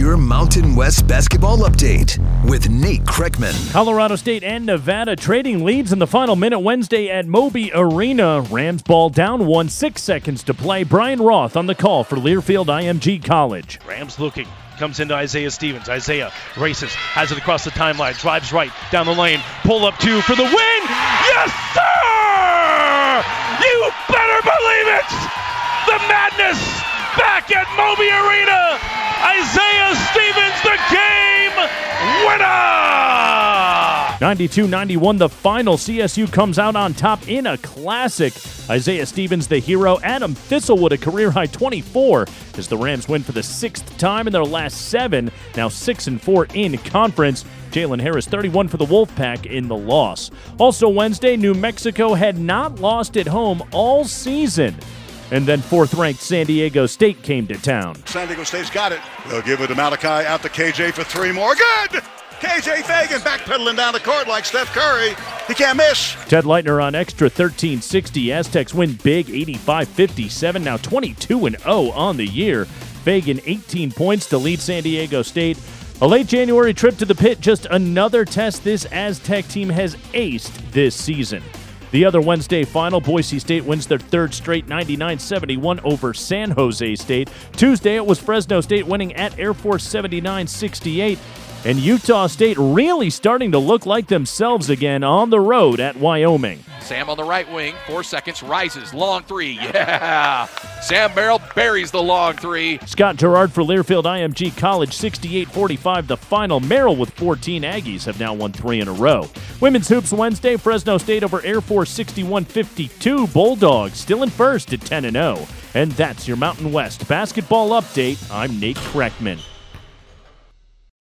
your Mountain West basketball update with Nate Kreckman. Colorado State and Nevada trading leads in the final minute Wednesday at Moby Arena. Rams ball down one, six seconds to play. Brian Roth on the call for Learfield IMG College. Rams looking. Comes into Isaiah Stevens. Isaiah races, has it across the timeline, drives right down the lane, pull up two for the win. Yes, sir! You better believe it! The madness back at Moby Arena. 92 91, the final. CSU comes out on top in a classic. Isaiah Stevens, the hero. Adam Thistlewood, a career high 24, as the Rams win for the sixth time in their last seven, now 6 and 4 in conference. Jalen Harris, 31 for the Wolfpack in the loss. Also, Wednesday, New Mexico had not lost at home all season. And then fourth ranked San Diego State came to town. San Diego State's got it. They'll give it to Malachi out to KJ for three more. Good! KJ Feagin backpedaling down the court like Steph Curry. He can't miss. Ted Leitner on XTRA 1360. Aztecs win big 85 57, now 22 0 on the year. Feagin 18 points to lead San Diego State. A late January trip to the pit, just another test this Aztec team has aced this season. The other Wednesday final, Boise State wins their third straight 99 71 over San Jose State. Tuesday, it was Fresno State winning at Air Force 79 68. And Utah State really starting to look like themselves again on the road at Wyoming. Sam on the right wing, four seconds, rises, long three. Yeah! Sam Merrill buries the long three. Scott Gerard for Learfield IMG College, 68 45 the final. Merrill with 14 Aggies have now won three in a row. Women's Hoops Wednesday, Fresno State over Air Force 61 52. Bulldogs still in first at 10 0. And that's your Mountain West basketball update. I'm Nate Kreckman.